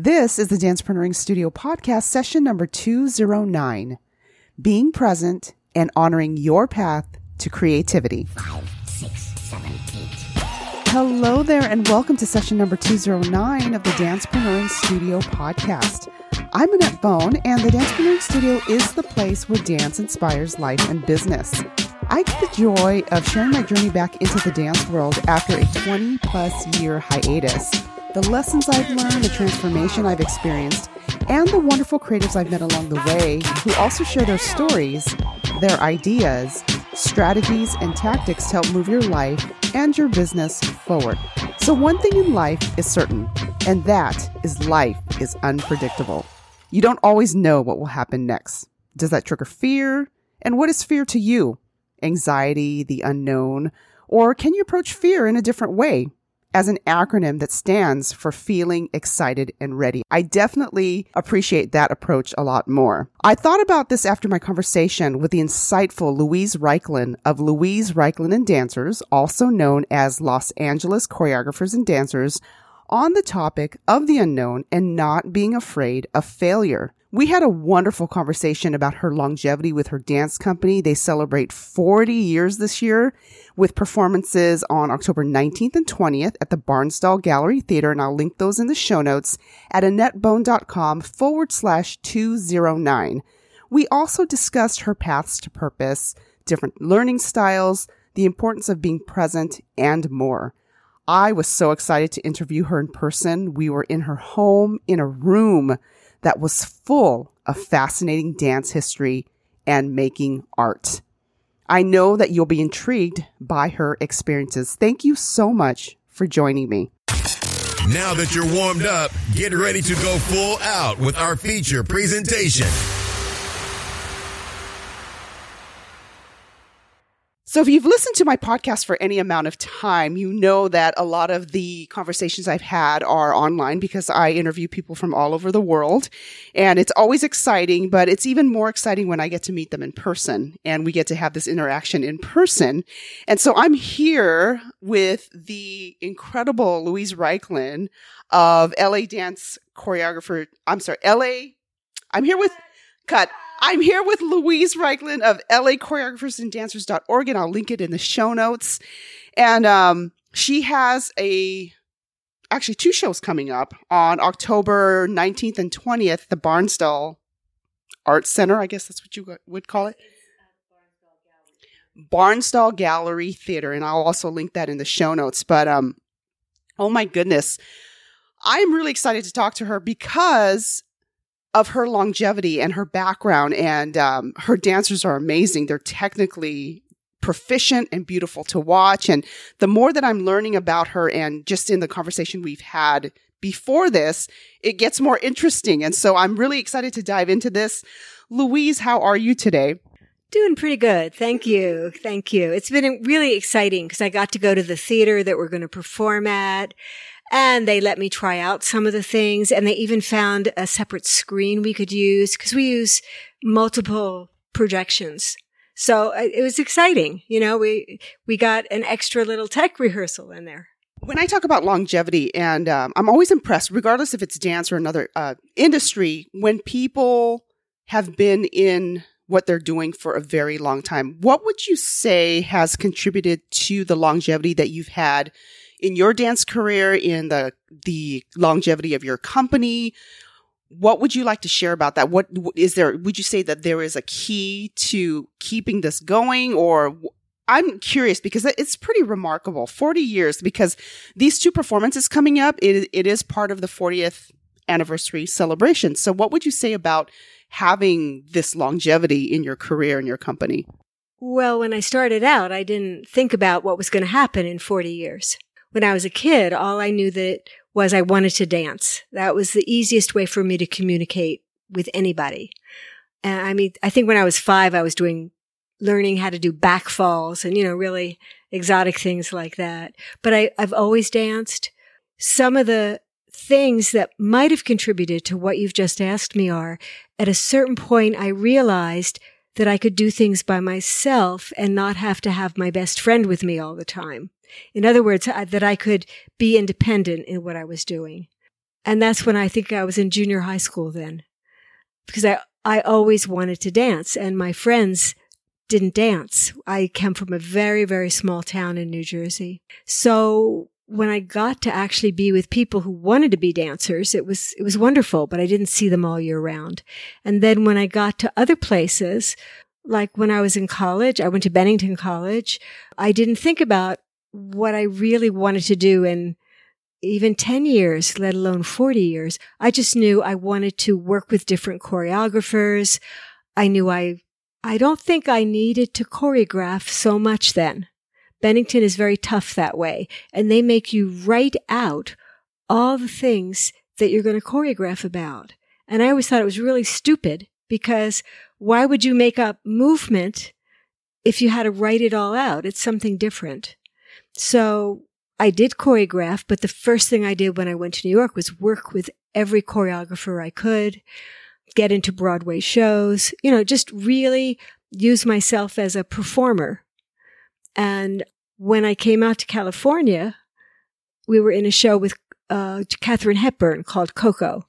This is the Dancepreneuring Studio podcast session number 209 Being Present and Honoring Your Path to Creativity. Five, six, seven, eight. Hello there, and welcome to session number 209 of the Dancepreneuring Studio podcast. I'm Annette Bone, and the Dancepreneuring Studio is the place where dance inspires life and business. I get the joy of sharing my journey back into the dance world after a 20 plus year hiatus. The lessons I've learned, the transformation I've experienced, and the wonderful creatives I've met along the way who also share their stories, their ideas, strategies, and tactics to help move your life and your business forward. So, one thing in life is certain, and that is life is unpredictable. You don't always know what will happen next. Does that trigger fear? And what is fear to you? Anxiety, the unknown? Or can you approach fear in a different way? As an acronym that stands for feeling excited and ready. I definitely appreciate that approach a lot more. I thought about this after my conversation with the insightful Louise Reichlin of Louise Reichlin and Dancers, also known as Los Angeles Choreographers and Dancers, on the topic of the unknown and not being afraid of failure. We had a wonderful conversation about her longevity with her dance company. They celebrate 40 years this year with performances on October 19th and 20th at the Barnsdall Gallery Theater. And I'll link those in the show notes at AnnetteBone.com forward slash 209. We also discussed her paths to purpose, different learning styles, the importance of being present, and more. I was so excited to interview her in person. We were in her home in a room that was full of fascinating dance history and making art. I know that you'll be intrigued by her experiences. Thank you so much for joining me. Now that you're warmed up, get ready to go full out with our feature presentation. So, if you've listened to my podcast for any amount of time, you know that a lot of the conversations I've had are online because I interview people from all over the world. And it's always exciting, but it's even more exciting when I get to meet them in person and we get to have this interaction in person. And so I'm here with the incredible Louise Reichlin of LA Dance Choreographer. I'm sorry, LA. I'm here with cut. I'm here with Louise Reichlin of LA Choreographers and Dancers.org, and I'll link it in the show notes. And um, she has a actually two shows coming up on October 19th and 20th, the Barnsdall Art Center, I guess that's what you would call it. Barnsdall Gallery Theater, and I'll also link that in the show notes. But um, oh my goodness, I'm really excited to talk to her because of her longevity and her background. And um, her dancers are amazing. They're technically proficient and beautiful to watch. And the more that I'm learning about her and just in the conversation we've had before this, it gets more interesting. And so I'm really excited to dive into this. Louise, how are you today? Doing pretty good. Thank you. Thank you. It's been really exciting because I got to go to the theater that we're going to perform at. And they let me try out some of the things. And they even found a separate screen we could use because we use multiple projections. So uh, it was exciting. You know, we, we got an extra little tech rehearsal in there. When I talk about longevity, and um, I'm always impressed, regardless if it's dance or another uh, industry, when people have been in what they're doing for a very long time. What would you say has contributed to the longevity that you've had in your dance career, in the the longevity of your company? What would you like to share about that? What is there? Would you say that there is a key to keeping this going, or I'm curious because it's pretty remarkable. 40 years because these two performances coming up, it, it is part of the 40th anniversary celebration. So what would you say about having this longevity in your career and your company? Well, when I started out, I didn't think about what was going to happen in 40 years. When I was a kid, all I knew that was I wanted to dance. That was the easiest way for me to communicate with anybody. And I mean, I think when I was five, I was doing learning how to do back falls and, you know, really exotic things like that. But I, I've always danced. Some of the things that might have contributed to what you've just asked me are at a certain point, I realized that I could do things by myself and not have to have my best friend with me all the time. In other words, that I could be independent in what I was doing. And that's when I think I was in junior high school then. Because I, I always wanted to dance and my friends didn't dance. I come from a very, very small town in New Jersey. So when I got to actually be with people who wanted to be dancers, it was, it was wonderful, but I didn't see them all year round. And then when I got to other places, like when I was in college, I went to Bennington College. I didn't think about what I really wanted to do in even 10 years, let alone 40 years. I just knew I wanted to work with different choreographers. I knew I, I don't think I needed to choreograph so much then. Bennington is very tough that way. And they make you write out all the things that you're going to choreograph about. And I always thought it was really stupid because why would you make up movement if you had to write it all out? It's something different. So I did choreograph, but the first thing I did when I went to New York was work with every choreographer I could, get into Broadway shows, you know, just really use myself as a performer and when I came out to California, we were in a show with uh, Katharine Hepburn called Coco.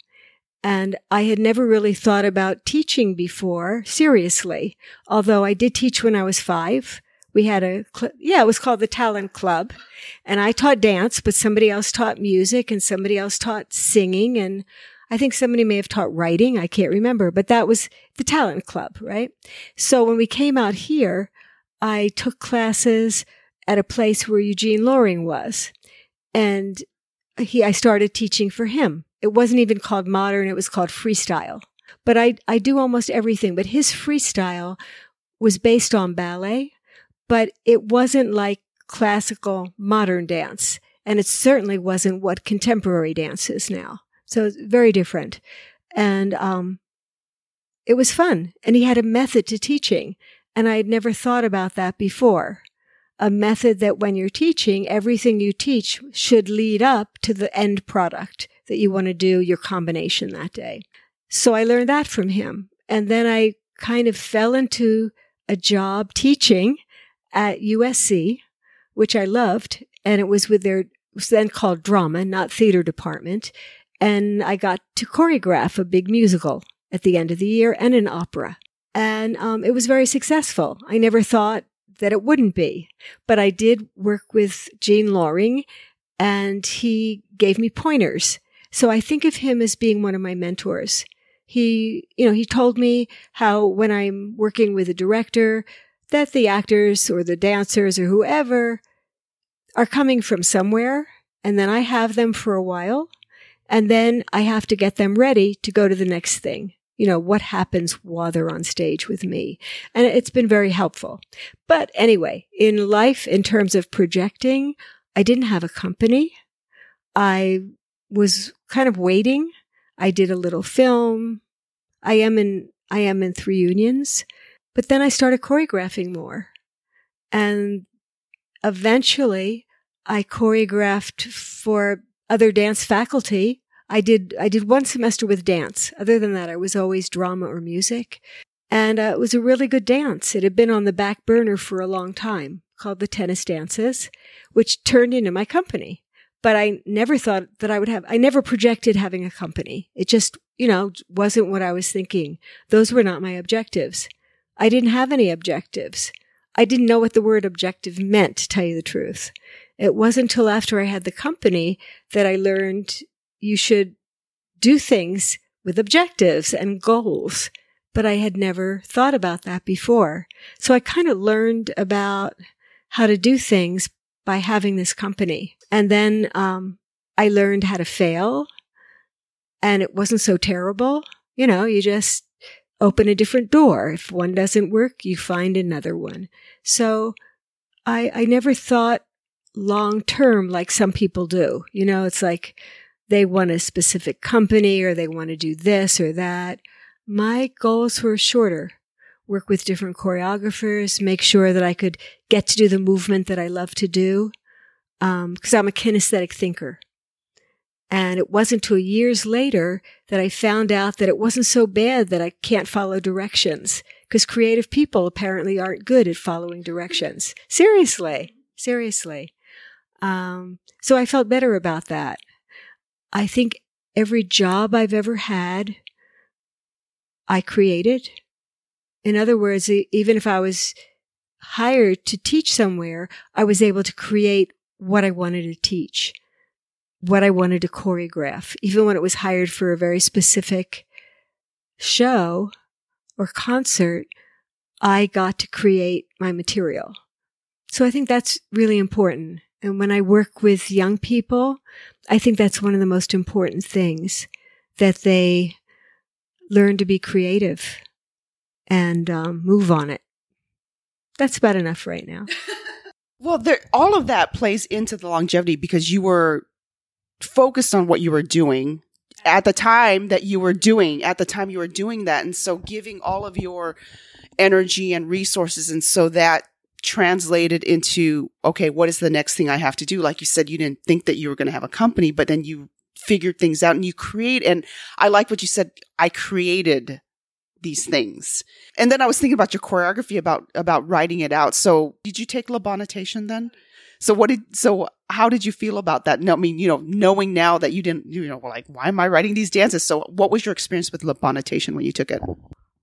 And I had never really thought about teaching before, seriously. Although I did teach when I was five. We had a, cl- yeah, it was called the Talent Club. And I taught dance, but somebody else taught music and somebody else taught singing. And I think somebody may have taught writing. I can't remember, but that was the Talent Club, right? So when we came out here, I took classes at a place where Eugene Loring was. And he, I started teaching for him. It wasn't even called modern. It was called freestyle. But I, I do almost everything. But his freestyle was based on ballet, but it wasn't like classical modern dance. And it certainly wasn't what contemporary dance is now. So it's very different. And, um, it was fun. And he had a method to teaching. And I had never thought about that before. A method that when you're teaching, everything you teach should lead up to the end product that you want to do your combination that day. So I learned that from him. And then I kind of fell into a job teaching at USC, which I loved. And it was with their, it was then called drama, not theater department. And I got to choreograph a big musical at the end of the year and an opera. And um, it was very successful. I never thought that it wouldn't be, but I did work with Gene Loring and he gave me pointers. So I think of him as being one of my mentors. He, you know, he told me how when I'm working with a director, that the actors or the dancers or whoever are coming from somewhere and then I have them for a while and then I have to get them ready to go to the next thing you know, what happens while they're on stage with me. And it's been very helpful. But anyway, in life, in terms of projecting, I didn't have a company. I was kind of waiting. I did a little film. I am in, I am in three unions, but then I started choreographing more. And eventually I choreographed for other dance faculty I did, I did one semester with dance. Other than that, I was always drama or music. And uh, it was a really good dance. It had been on the back burner for a long time called the Tennis Dances, which turned into my company. But I never thought that I would have, I never projected having a company. It just, you know, wasn't what I was thinking. Those were not my objectives. I didn't have any objectives. I didn't know what the word objective meant, to tell you the truth. It wasn't until after I had the company that I learned you should do things with objectives and goals. But I had never thought about that before. So I kind of learned about how to do things by having this company. And then, um, I learned how to fail and it wasn't so terrible. You know, you just open a different door. If one doesn't work, you find another one. So I, I never thought long term like some people do. You know, it's like, they want a specific company or they want to do this or that. My goals were shorter. Work with different choreographers, make sure that I could get to do the movement that I love to do. Um, cause I'm a kinesthetic thinker. And it wasn't until years later that I found out that it wasn't so bad that I can't follow directions. Cause creative people apparently aren't good at following directions. Seriously. Seriously. Um, so I felt better about that. I think every job I've ever had, I created. In other words, even if I was hired to teach somewhere, I was able to create what I wanted to teach, what I wanted to choreograph, even when it was hired for a very specific show or concert, I got to create my material. So I think that's really important. And when I work with young people, I think that's one of the most important things that they learn to be creative and um, move on it. That's about enough right now. well, there, all of that plays into the longevity because you were focused on what you were doing at the time that you were doing, at the time you were doing that. And so giving all of your energy and resources. And so that translated into, okay, what is the next thing I have to do? Like you said, you didn't think that you were going to have a company, but then you figured things out and you create. And I like what you said. I created these things. And then I was thinking about your choreography about, about writing it out. So did you take Labanotation then? So what did, so how did you feel about that? No, I mean, you know, knowing now that you didn't, you know, like, why am I writing these dances? So what was your experience with Labanotation when you took it?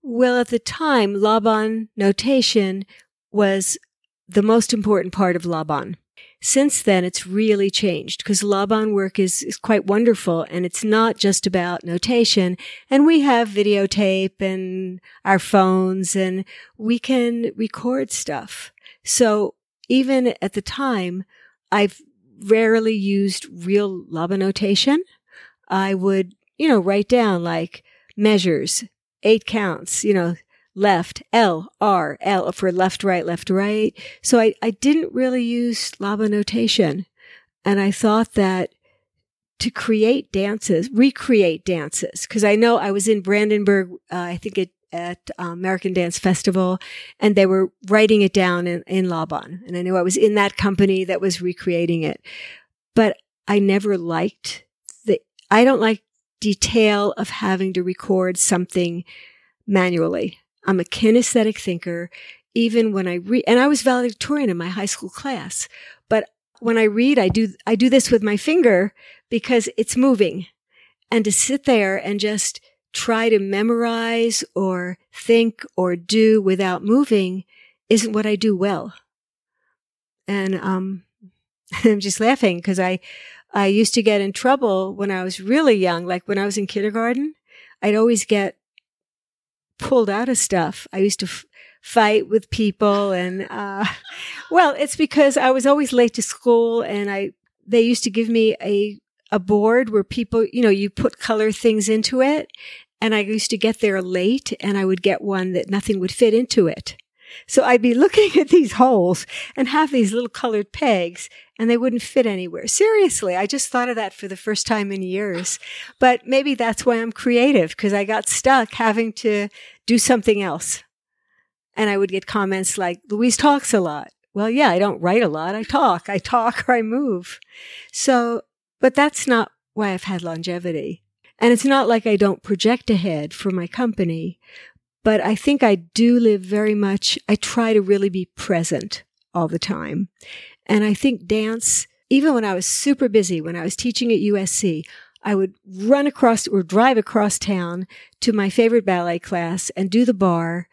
Well, at the time, Labanotation was the most important part of Laban. Since then, it's really changed because Laban work is, is quite wonderful and it's not just about notation. And we have videotape and our phones and we can record stuff. So even at the time, I've rarely used real Labanotation. I would, you know, write down like measures, eight counts, you know, left, L, R, L for left, right, left, right. So I, I didn't really use Labanotation. And I thought that to create dances, recreate dances, because I know I was in Brandenburg, uh, I think it, at uh, American Dance Festival, and they were writing it down in, in Laban. And I knew I was in that company that was recreating it. But I never liked the, I don't like detail of having to record something manually. I'm a kinesthetic thinker. Even when I read, and I was valedictorian in my high school class, but when I read, I do, I do this with my finger because it's moving. And to sit there and just try to memorize or think or do without moving isn't what I do well. And, um, I'm just laughing because I, I used to get in trouble when I was really young. Like when I was in kindergarten, I'd always get pulled out of stuff. I used to f- fight with people and, uh, well, it's because I was always late to school and I, they used to give me a, a board where people, you know, you put color things into it. And I used to get there late and I would get one that nothing would fit into it. So I'd be looking at these holes and have these little colored pegs and they wouldn't fit anywhere. Seriously, I just thought of that for the first time in years. But maybe that's why I'm creative because I got stuck having to do something else. And I would get comments like, Louise talks a lot. Well, yeah, I don't write a lot. I talk. I talk or I move. So, but that's not why I've had longevity. And it's not like I don't project ahead for my company, but I think I do live very much, I try to really be present all the time. And I think dance, even when I was super busy, when I was teaching at USC, I would run across or drive across town to my favorite ballet class and do the bar,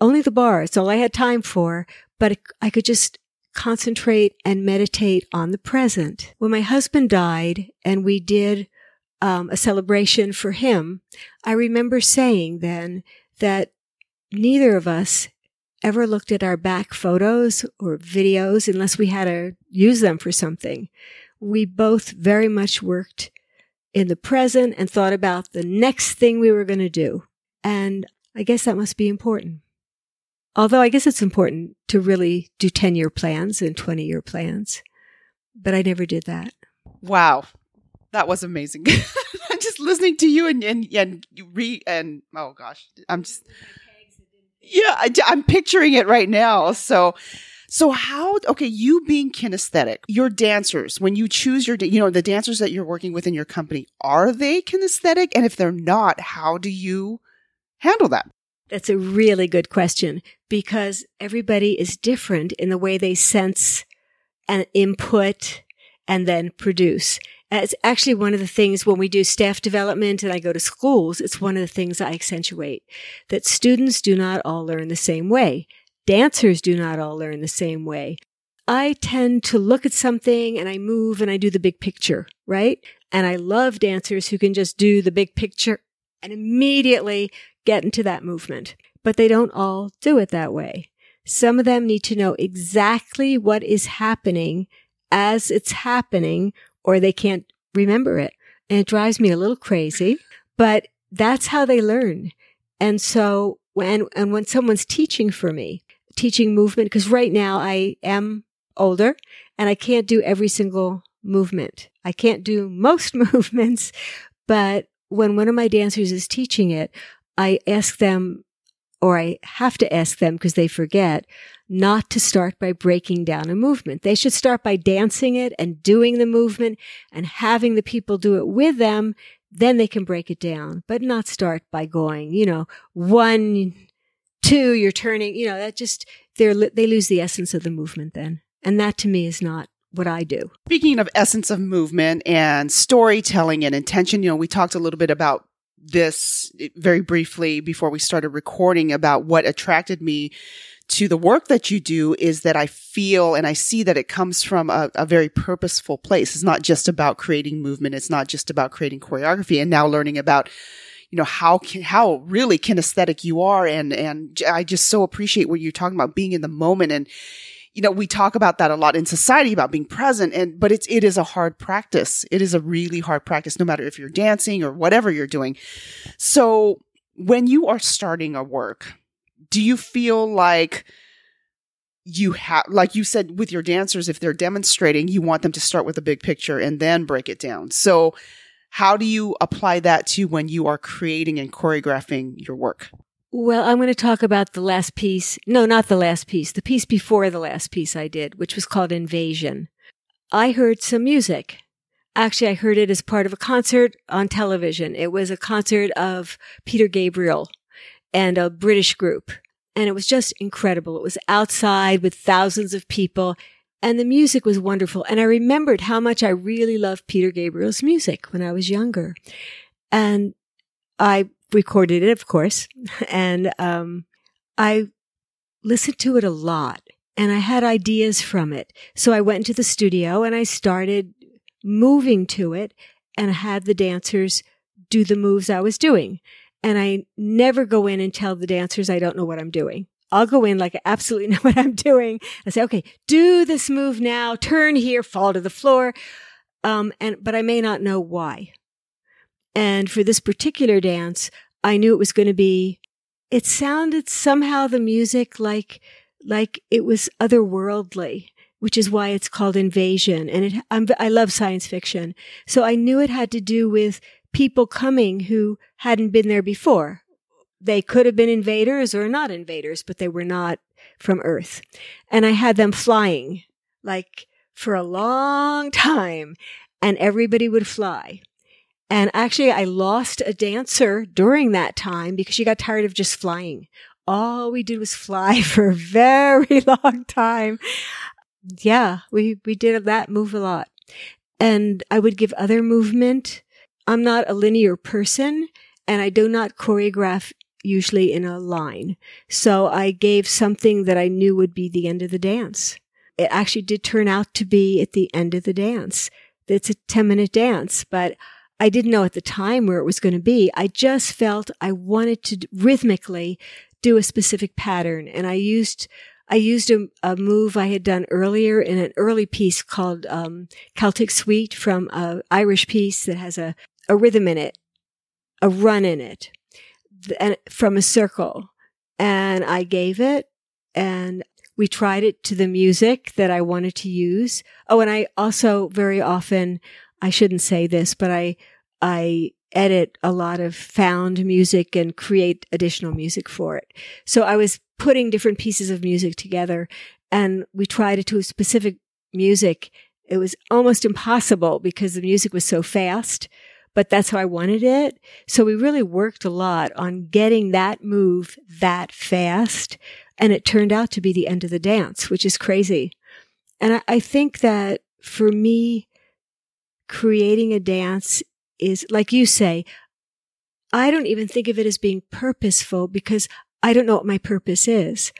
only the bar. It's all I had time for, but I could just concentrate and meditate on the present. When my husband died and we did um, a celebration for him, I remember saying then that neither of us ever looked at our back photos or videos unless we had to use them for something. We both very much worked in the present and thought about the next thing we were going to do. And I guess that must be important. Although I guess it's important to really do 10 year plans and 20 year plans, but I never did that. Wow. That was amazing. I'm just listening to you and, and, and re, and oh gosh, I'm just, yeah, I, I'm picturing it right now. So, so how, okay, you being kinesthetic, your dancers, when you choose your, you know, the dancers that you're working with in your company, are they kinesthetic? And if they're not, how do you handle that? That's a really good question because everybody is different in the way they sense and input and then produce. It's actually one of the things when we do staff development and I go to schools, it's one of the things I accentuate that students do not all learn the same way. Dancers do not all learn the same way. I tend to look at something and I move and I do the big picture, right? And I love dancers who can just do the big picture and immediately get into that movement. But they don't all do it that way. Some of them need to know exactly what is happening as it's happening or they can't remember it. And it drives me a little crazy, but that's how they learn. And so when, and when someone's teaching for me, teaching movement, because right now I am older and I can't do every single movement. I can't do most movements, but when one of my dancers is teaching it, I ask them, or I have to ask them because they forget, not to start by breaking down a movement. They should start by dancing it and doing the movement and having the people do it with them. Then they can break it down, but not start by going, you know, one, two, you're turning, you know, that just, they're, they lose the essence of the movement then. And that to me is not what I do. Speaking of essence of movement and storytelling and intention, you know, we talked a little bit about this very briefly before we started recording about what attracted me to the work that you do is that I feel and I see that it comes from a, a, very purposeful place. It's not just about creating movement. It's not just about creating choreography and now learning about, you know, how can, how really kinesthetic you are. And, and I just so appreciate what you're talking about being in the moment and, you know, we talk about that a lot in society about being present and, but it's, it is a hard practice. It is a really hard practice, no matter if you're dancing or whatever you're doing. So when you are starting a work, do you feel like you have, like you said with your dancers, if they're demonstrating, you want them to start with a big picture and then break it down. So how do you apply that to when you are creating and choreographing your work? Well, I'm going to talk about the last piece. No, not the last piece. The piece before the last piece I did, which was called Invasion. I heard some music. Actually, I heard it as part of a concert on television. It was a concert of Peter Gabriel and a British group. And it was just incredible. It was outside with thousands of people and the music was wonderful. And I remembered how much I really loved Peter Gabriel's music when I was younger. And I recorded it, of course, and um, I listened to it a lot and I had ideas from it. So I went into the studio and I started moving to it and I had the dancers do the moves I was doing. And I never go in and tell the dancers I don't know what I'm doing. I'll go in like I absolutely know what I'm doing. I say, okay, do this move now, turn here, fall to the floor. Um, and, but I may not know why. And for this particular dance, I knew it was going to be, it sounded somehow the music like, like it was otherworldly, which is why it's called Invasion. And it, I'm, I love science fiction. So I knew it had to do with people coming who hadn't been there before. They could have been invaders or not invaders, but they were not from Earth. And I had them flying like for a long time and everybody would fly. And actually, I lost a dancer during that time because she got tired of just flying. All we did was fly for a very long time. Yeah, we, we did that move a lot. And I would give other movement. I'm not a linear person and I do not choreograph usually in a line. So I gave something that I knew would be the end of the dance. It actually did turn out to be at the end of the dance. It's a 10 minute dance, but I didn't know at the time where it was going to be. I just felt I wanted to rhythmically do a specific pattern. And I used, I used a, a move I had done earlier in an early piece called, um, Celtic Suite from an Irish piece that has a, a rhythm in it, a run in it, and from a circle. And I gave it and we tried it to the music that I wanted to use. Oh, and I also very often I shouldn't say this, but I, I edit a lot of found music and create additional music for it. So I was putting different pieces of music together and we tried it to a specific music. It was almost impossible because the music was so fast, but that's how I wanted it. So we really worked a lot on getting that move that fast. And it turned out to be the end of the dance, which is crazy. And I, I think that for me, creating a dance is, like you say, I don't even think of it as being purposeful because I don't know what my purpose is.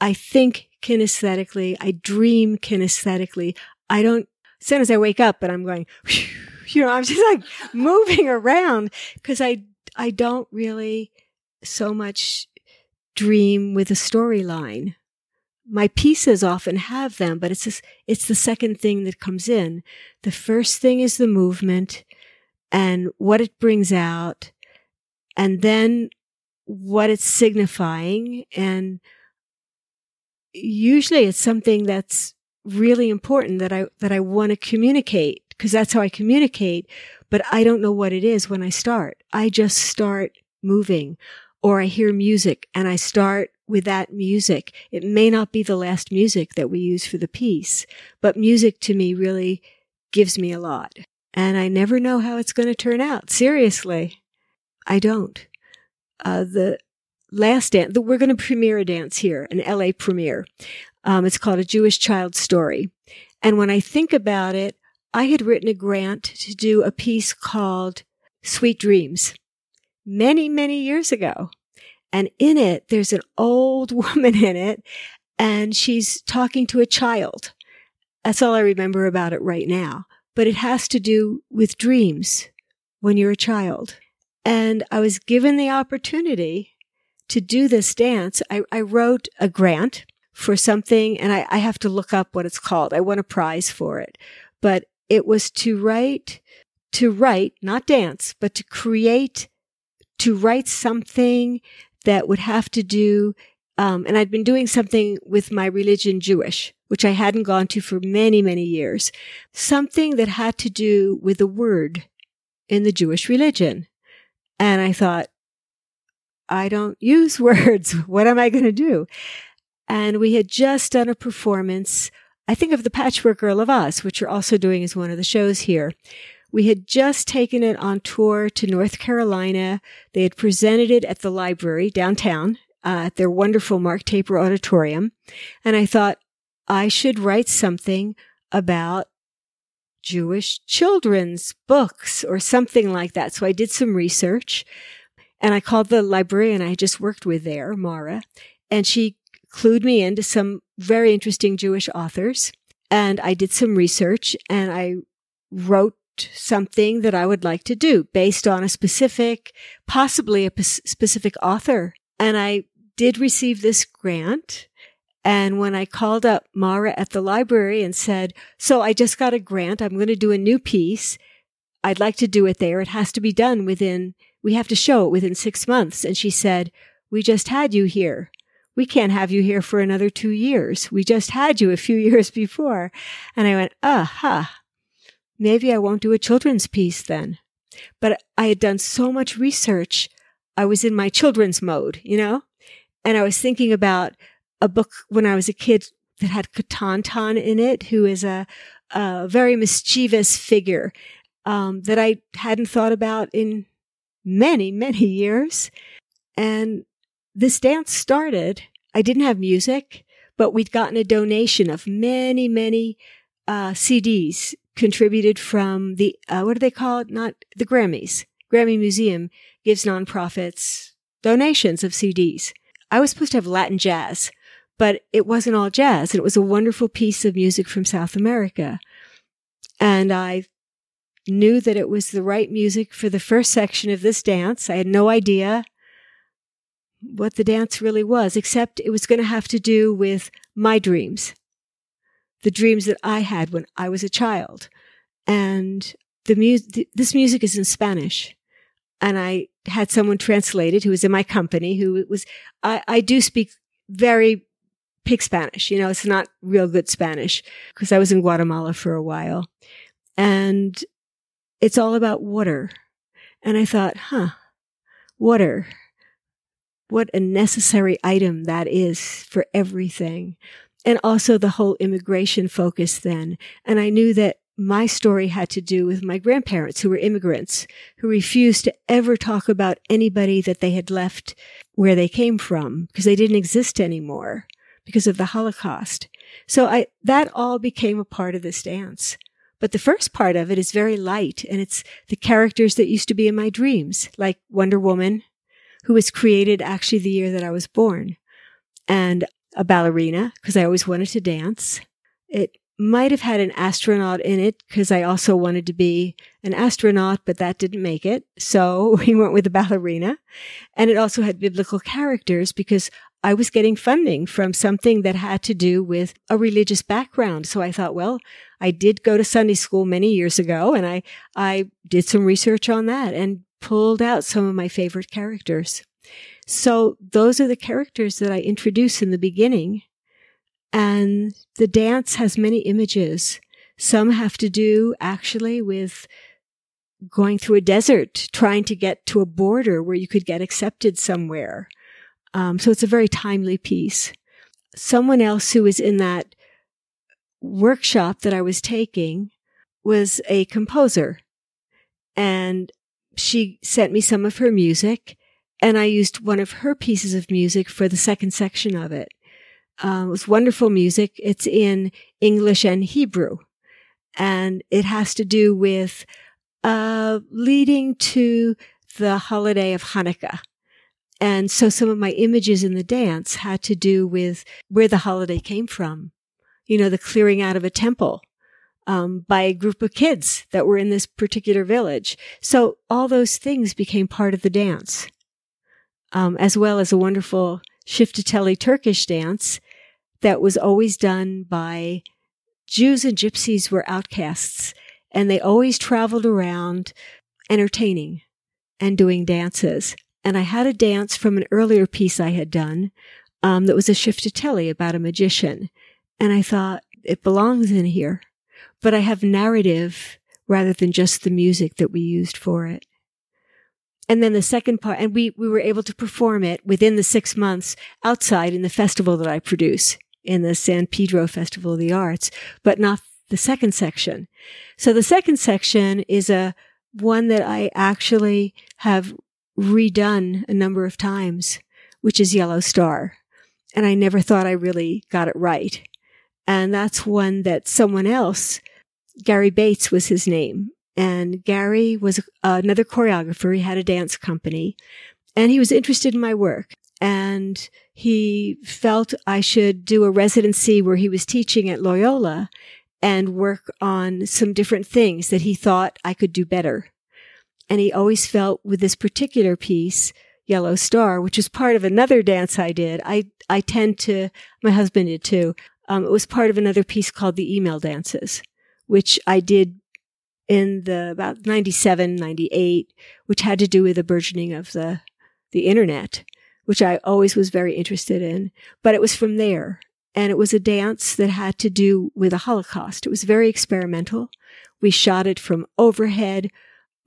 I think kinesthetically. I dream kinesthetically. I don't, as soon as I wake up and I'm going, you know, I'm just like moving around because I, I don't really so much dream with a storyline. My pieces often have them, but it's it's the second thing that comes in. The first thing is the movement and what it brings out and then what it's signifying. And usually it's something that's really important that I, that I want to communicate because that's how I communicate. But I don't know what it is when I start. I just start moving or I hear music and I start with that music. It may not be the last music that we use for the piece, but music to me really gives me a lot. And I never know how it's going to turn out. Seriously. I don't. Uh, the last dance, that we're going to premiere a dance here, an LA premiere. Um, it's called A Jewish Child Story. And when I think about it, I had written a grant to do a piece called Sweet Dreams many, many years ago. And in it, there's an old woman in it and she's talking to a child. That's all I remember about it right now. But it has to do with dreams when you're a child. And I was given the opportunity to do this dance. I, I wrote a grant for something and I, I have to look up what it's called. I won a prize for it, but it was to write, to write, not dance, but to create to write something that would have to do, um, and I'd been doing something with my religion, Jewish, which I hadn't gone to for many, many years. Something that had to do with the word in the Jewish religion. And I thought, I don't use words. What am I going to do? And we had just done a performance, I think of the Patchwork Girl of Oz, which you're also doing as one of the shows here, we had just taken it on tour to North Carolina. They had presented it at the library downtown uh, at their wonderful Mark Taper Auditorium. And I thought I should write something about Jewish children's books or something like that. So I did some research and I called the librarian I just worked with there, Mara, and she clued me into some very interesting Jewish authors. And I did some research and I wrote something that I would like to do based on a specific, possibly a p- specific author. And I did receive this grant. And when I called up Mara at the library and said, so I just got a grant. I'm going to do a new piece. I'd like to do it there. It has to be done within, we have to show it within six months. And she said, we just had you here. We can't have you here for another two years. We just had you a few years before. And I went, aha, maybe I won't do a children's piece then. But I had done so much research. I was in my children's mode, you know? And I was thinking about a book when I was a kid that had Katantan in it, who is a, a very mischievous figure um, that I hadn't thought about in many, many years. And this dance started. I didn't have music, but we'd gotten a donation of many, many uh, CDs contributed from the, uh, what do they call it? Not the Grammys. Grammy Museum gives nonprofits donations of CDs. I was supposed to have Latin jazz, but it wasn't all jazz. It was a wonderful piece of music from South America. And I knew that it was the right music for the first section of this dance. I had no idea what the dance really was, except it was going to have to do with my dreams the dreams that I had when I was a child. And the music, this music is in Spanish. And I had someone translated who was in my company who was, I, I do speak very pig Spanish. You know, it's not real good Spanish because I was in Guatemala for a while and it's all about water. And I thought, huh, water. What a necessary item that is for everything and also the whole immigration focus then. And I knew that my story had to do with my grandparents who were immigrants who refused to ever talk about anybody that they had left where they came from because they didn't exist anymore because of the Holocaust. So I, that all became a part of this dance. But the first part of it is very light and it's the characters that used to be in my dreams, like Wonder Woman, who was created actually the year that I was born, and a ballerina, because I always wanted to dance. It might have had an astronaut in it because I also wanted to be an astronaut, but that didn't make it. So we went with a ballerina. And it also had biblical characters because I was getting funding from something that had to do with a religious background. So I thought, well, I did go to Sunday school many years ago and I, I did some research on that and pulled out some of my favorite characters. So those are the characters that I introduce in the beginning. And the dance has many images. Some have to do actually with going through a desert, trying to get to a border where you could get accepted somewhere. Um, so it's a very timely piece. Someone else who was in that workshop that I was taking was a composer and she sent me some of her music and I used one of her pieces of music for the second section of it. Uh, it was wonderful music. It's in English and Hebrew and it has to do with uh, leading to the holiday of Hanukkah. And so some of my images in the dance had to do with where the holiday came from. You know, the clearing out of a temple um, by a group of kids that were in this particular village. So all those things became part of the dance, um, as well as a wonderful Shiftitelli Turkish dance that was always done by Jews and gypsies were outcasts and they always traveled around entertaining and doing dances. And I had a dance from an earlier piece I had done um, that was a Shiftitelli about a magician. And I thought it belongs in here, but I have narrative rather than just the music that we used for it. And then the second part, and we, we were able to perform it within the six months outside in the festival that I produce in the San Pedro Festival of the Arts, but not the second section. So the second section is a one that I actually have redone a number of times, which is Yellow Star. And I never thought I really got it right. And that's one that someone else, Gary Bates was his name. And Gary was another choreographer. He had a dance company and he was interested in my work. And he felt I should do a residency where he was teaching at Loyola and work on some different things that he thought I could do better. And he always felt with this particular piece, Yellow Star, which is part of another dance I did. I, I tend to, my husband did too. Um, it was part of another piece called the email dances, which I did in the about 97, 98, which had to do with the burgeoning of the, the internet, which I always was very interested in. But it was from there. And it was a dance that had to do with the Holocaust. It was very experimental. We shot it from overhead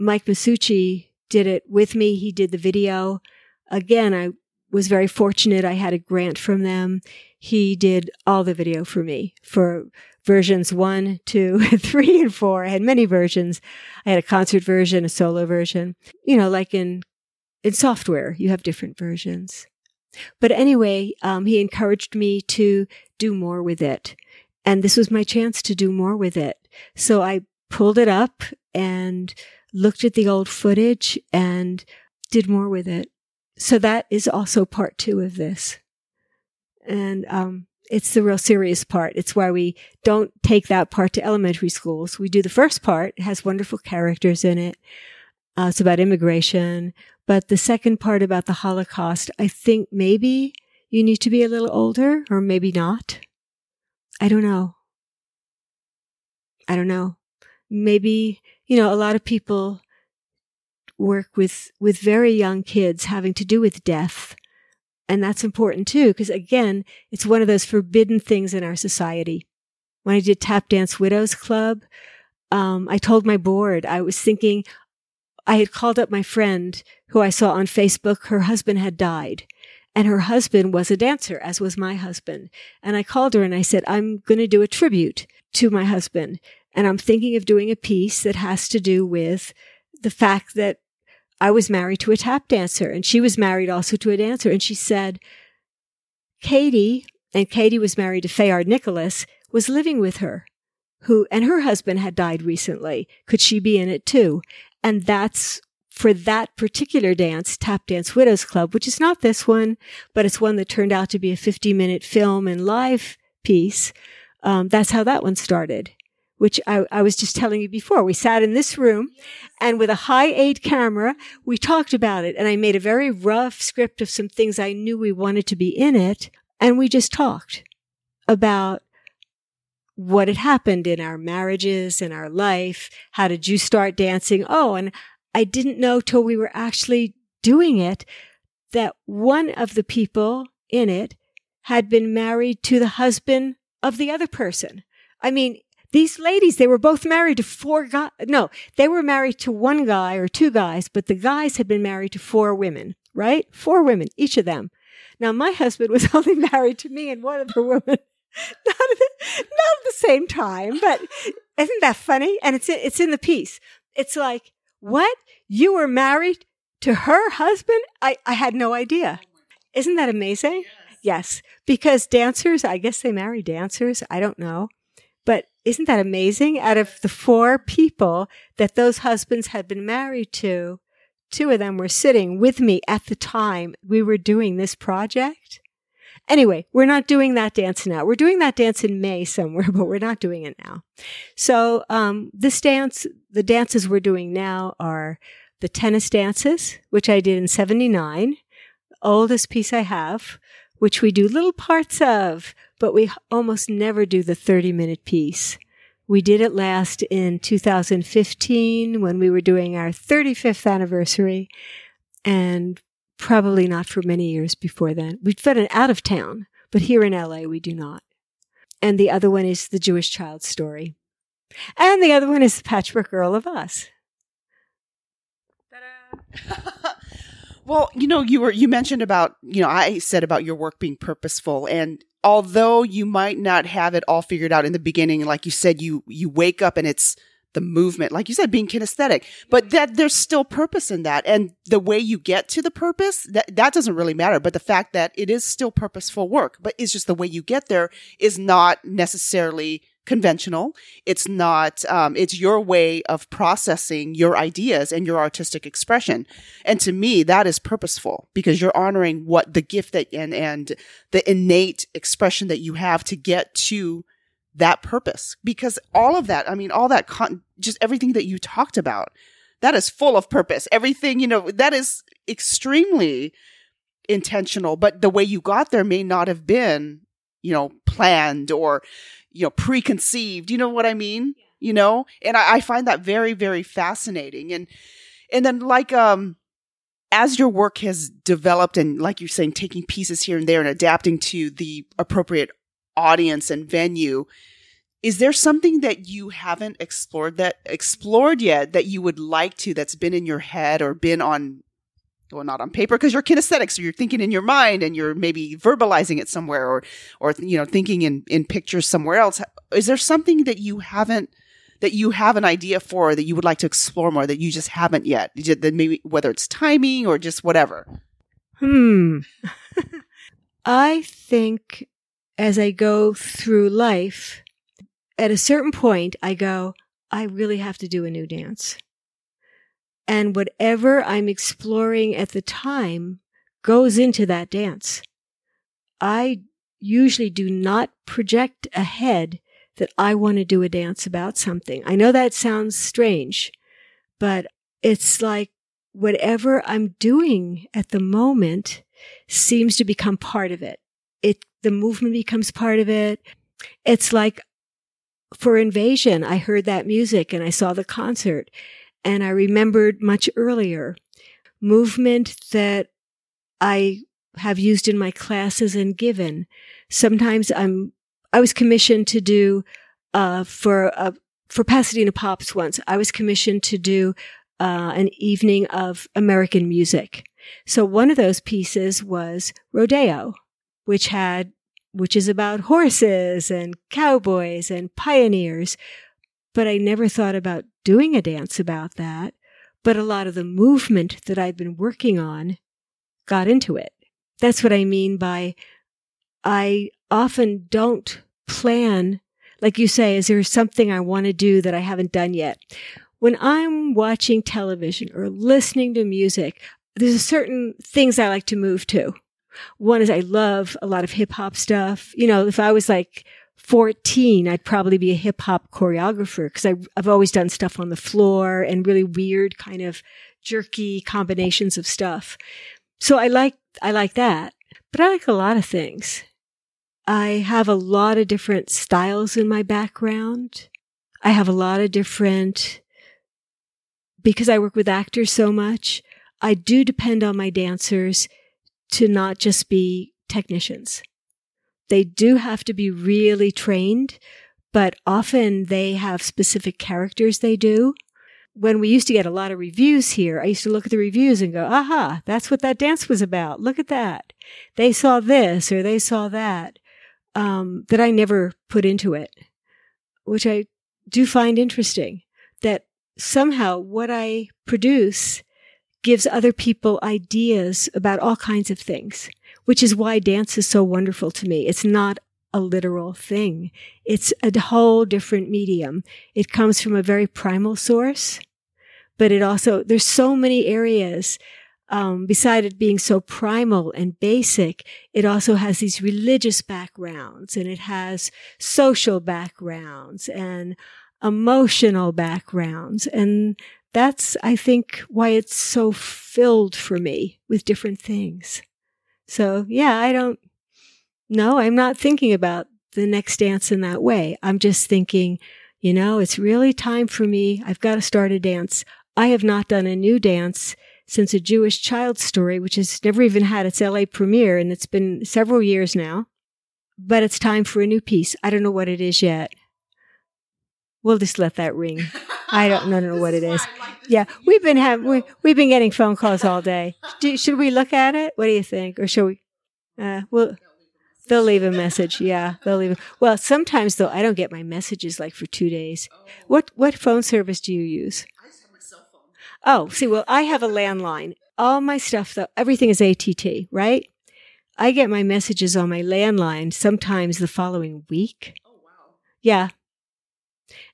Mike Masucci did it with me. He did the video. Again, I was very fortunate. I had a grant from them. He did all the video for me for versions one, two, three, and four. I had many versions. I had a concert version, a solo version. You know, like in in software, you have different versions. But anyway, um, he encouraged me to do more with it, and this was my chance to do more with it. So I pulled it up and looked at the old footage and did more with it. So that is also part two of this. And, um, it's the real serious part. It's why we don't take that part to elementary schools. We do the first part. It has wonderful characters in it. Uh, it's about immigration. But the second part about the Holocaust, I think maybe you need to be a little older or maybe not. I don't know. I don't know. Maybe you know, a lot of people work with, with very young kids having to do with death. And that's important too, because again, it's one of those forbidden things in our society. When I did Tap Dance Widows Club, um, I told my board, I was thinking, I had called up my friend who I saw on Facebook. Her husband had died and her husband was a dancer, as was my husband. And I called her and I said, I'm going to do a tribute to my husband. And I'm thinking of doing a piece that has to do with the fact that I was married to a tap dancer and she was married also to a dancer. And she said, Katie, and Katie was married to Fayard Nicholas, was living with her who, and her husband had died recently. Could she be in it too? And that's for that particular dance, Tap Dance Widows Club, which is not this one, but it's one that turned out to be a 50 minute film and live piece. Um, that's how that one started, which I, I was just telling you before. We sat in this room and with a high eight camera, we talked about it. And I made a very rough script of some things I knew we wanted to be in it. And we just talked about what had happened in our marriages, in our life. How did you start dancing? Oh, and I didn't know till we were actually doing it that one of the people in it had been married to the husband of the other person. I mean, these ladies, they were both married to four guys. No, they were married to one guy or two guys, but the guys had been married to four women, right? Four women, each of them. Now, my husband was only married to me and one other woman. Not at, the, not at the same time, but isn't that funny? And it's in, it's in the piece. It's like, what? You were married to her husband? I, I had no idea. Isn't that amazing? Yes. Because dancers, I guess they marry dancers. I don't know. Isn't that amazing? Out of the four people that those husbands had been married to, two of them were sitting with me at the time we were doing this project. Anyway, we're not doing that dance now. We're doing that dance in May somewhere, but we're not doing it now. So, um, this dance, the dances we're doing now are the tennis dances, which I did in 79, oldest piece I have, which we do little parts of, but we almost never do the 30 minute piece. We did it last in 2015 when we were doing our 35th anniversary and probably not for many years before then. We've done it out of town, but here in LA we do not. And the other one is the Jewish child story. And the other one is the Patchwork Girl of Oz. well, you know, you were you mentioned about, you know, I said about your work being purposeful and although you might not have it all figured out in the beginning, like you said, you you wake up and it's the movement, like you said, being kinesthetic, but that there's still purpose in that. And the way you get to the purpose, that, that doesn't really matter. But the fact that it is still purposeful work, but it's just the way you get there is not necessarily conventional. It's not, um, it's your way of processing your ideas and your artistic expression. And to me, that is purposeful because you're honoring what the gift that and, and the innate expression that you have to get to that purpose because all of that, I mean, all that con- just everything that you talked about, that is full of purpose. Everything, you know, that is extremely intentional, but the way you got there may not have been, you know, planned or, you know, preconceived. You know what I mean? Yeah. You know, and I, I find that very, very fascinating. And, and then like, um, as your work has developed and like you're saying, taking pieces here and there and adapting to the appropriate audience and venue is there something that you haven't explored that explored yet that you would like to that's been in your head or been on well not on paper because you're kinesthetic so you're thinking in your mind and you're maybe verbalizing it somewhere or or you know thinking in in pictures somewhere else. Is there something that you haven't that you have an idea for that you would like to explore more that you just haven't yet? That maybe whether it's timing or just whatever? Hmm. I think as I go through life, at a certain point, I go, I really have to do a new dance. And whatever I'm exploring at the time goes into that dance. I usually do not project ahead that I want to do a dance about something. I know that sounds strange, but it's like whatever I'm doing at the moment seems to become part of it. It the movement becomes part of it. It's like for Invasion, I heard that music and I saw the concert and I remembered much earlier movement that I have used in my classes and given. Sometimes I'm, I was commissioned to do, uh, for, uh, for Pasadena Pops once, I was commissioned to do, uh, an evening of American music. So one of those pieces was Rodeo which had which is about horses and cowboys and pioneers. But I never thought about doing a dance about that. But a lot of the movement that I've been working on got into it. That's what I mean by I often don't plan. Like you say, is there something I want to do that I haven't done yet? When I'm watching television or listening to music, there's certain things I like to move to. One is I love a lot of hip hop stuff. You know, if I was like 14, I'd probably be a hip hop choreographer because I've always done stuff on the floor and really weird kind of jerky combinations of stuff. So I like, I like that, but I like a lot of things. I have a lot of different styles in my background. I have a lot of different, because I work with actors so much, I do depend on my dancers to not just be technicians. They do have to be really trained, but often they have specific characters they do. When we used to get a lot of reviews here, I used to look at the reviews and go, aha, that's what that dance was about. Look at that. They saw this or they saw that, um, that I never put into it, which I do find interesting that somehow what I produce gives other people ideas about all kinds of things, which is why dance is so wonderful to me. It's not a literal thing. It's a whole different medium. It comes from a very primal source, but it also, there's so many areas. Um, beside it being so primal and basic, it also has these religious backgrounds and it has social backgrounds and emotional backgrounds. And that's, I think, why it's so filled for me with different things. So yeah, I don't, no, I'm not thinking about the next dance in that way. I'm just thinking, you know, it's really time for me. I've got to start a dance. I have not done a new dance since a Jewish child story, which has never even had its LA premiere, and it's been several years now. But it's time for a new piece. I don't know what it is yet. We'll just let that ring. I don't, know what it is. Yeah, we've been having we, we've been getting phone calls all day. Do, should we look at it? What do you think, or should we? Uh, well, they'll leave a message. Yeah, they'll leave. A, well, sometimes though, I don't get my messages like for two days. What what phone service do you use? Oh, see, well, I have a landline. All my stuff, though, everything is ATT, right? I get my messages on my landline sometimes the following week. Oh, wow. Yeah,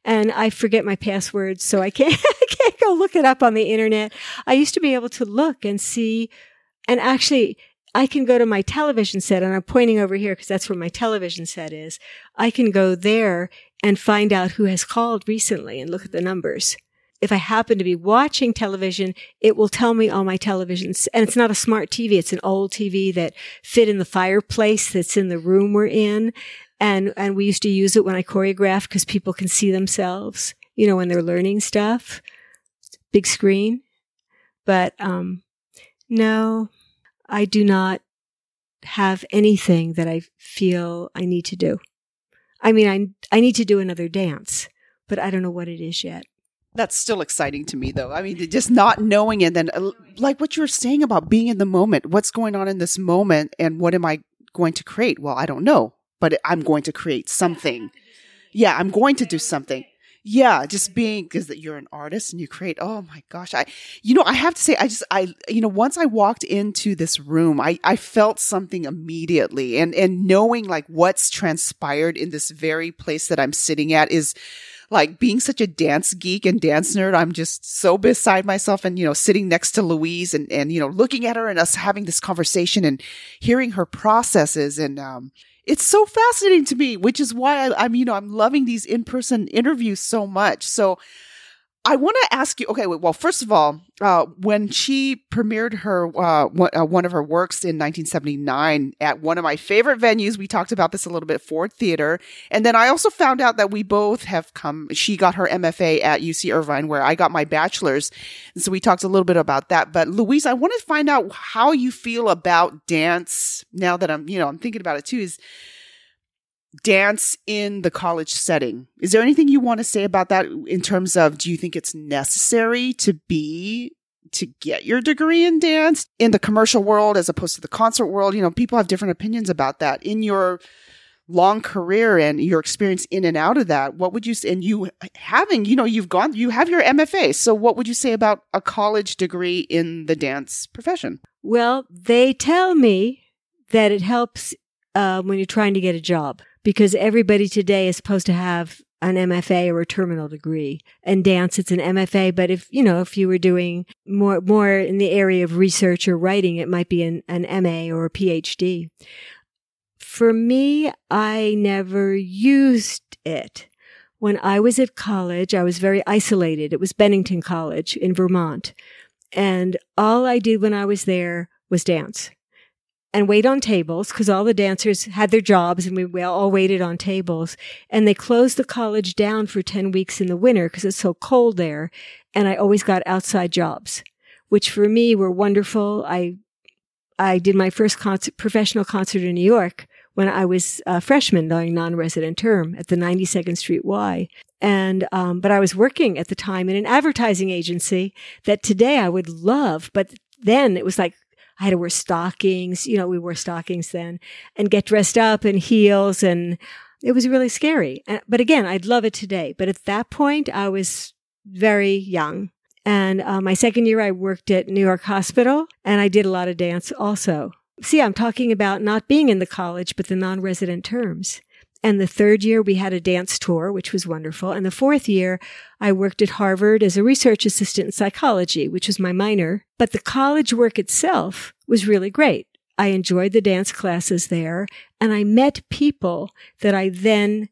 and I forget my passwords, so I can't, I can't go look it up on the internet. I used to be able to look and see, and actually, I can go to my television set, and I'm pointing over here because that's where my television set is. I can go there and find out who has called recently and look at the numbers. If I happen to be watching television, it will tell me all my televisions. And it's not a smart TV. It's an old TV that fit in the fireplace that's in the room we're in. And, and we used to use it when I choreographed because people can see themselves, you know, when they're learning stuff. Big screen. But, um, no, I do not have anything that I feel I need to do. I mean, I, I need to do another dance, but I don't know what it is yet. That's still exciting to me, though. I mean, just not knowing and then, uh, like what you were saying about being in the moment, what's going on in this moment, and what am I going to create? Well, I don't know but I'm going to create something. Yeah, I'm going to do something. Yeah, just being because you're an artist and you create. Oh my gosh, I, you know, I have to say, I just, I, you know, once I walked into this room, I, I felt something immediately, and and knowing like what's transpired in this very place that I'm sitting at is like being such a dance geek and dance nerd, I'm just so beside myself and, you know, sitting next to Louise and, and, you know, looking at her and us having this conversation and hearing her processes and, um, it's so fascinating to me, which is why I, am you know, I'm loving these in person interviews so much. So I want to ask you, okay, well, first of all, uh, when she premiered her, uh, one, uh, one, of her works in 1979 at one of my favorite venues, we talked about this a little bit, Ford Theater. And then I also found out that we both have come, she got her MFA at UC Irvine, where I got my bachelor's. And so we talked a little bit about that. But Louise, I want to find out how you feel about dance now that I'm, you know, I'm thinking about it too, is, dance in the college setting. Is there anything you want to say about that in terms of do you think it's necessary to be to get your degree in dance in the commercial world as opposed to the concert world? You know, people have different opinions about that. In your long career and your experience in and out of that, what would you say? And you having, you know, you've gone, you have your MFA. So what would you say about a college degree in the dance profession? Well, they tell me that it helps uh, when you're trying to get a job because everybody today is supposed to have an MFA or a terminal degree. And dance, it's an MFA. But if, you know, if you were doing more, more in the area of research or writing, it might be an, an MA or a PhD. For me, I never used it. When I was at college, I was very isolated. It was Bennington College in Vermont. And all I did when I was there was dance and wait on tables because all the dancers had their jobs and we, all waited on tables. And they closed the college down for 10 weeks in the winter because it's so cold there. And I always got outside jobs, which for me were wonderful. I, I did my first concert, professional concert in New York when I was a freshman doing non-resident term at the 92nd Street Y. And, um, but I was working at the time in an advertising agency that today I would love, but then it was like I had to wear stockings. You know, we wore stockings then and get dressed up in heels. And it was really scary. But again, I'd love it today. But at that point, I was very young. And uh, my second year, I worked at New York Hospital and I did a lot of dance also. See, I'm talking about not being in the college, but the non resident terms. And the third year, we had a dance tour, which was wonderful. And the fourth year, I worked at Harvard as a research assistant in psychology, which was my minor. But the college work itself was really great. I enjoyed the dance classes there and I met people that I then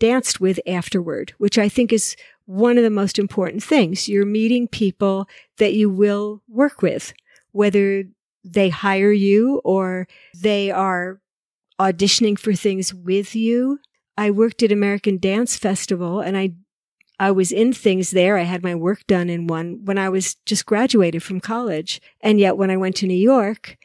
danced with afterward, which I think is one of the most important things. You're meeting people that you will work with, whether they hire you or they are auditioning for things with you. I worked at American Dance Festival and I I was in things there. I had my work done in one when I was just graduated from college. And yet when I went to New York,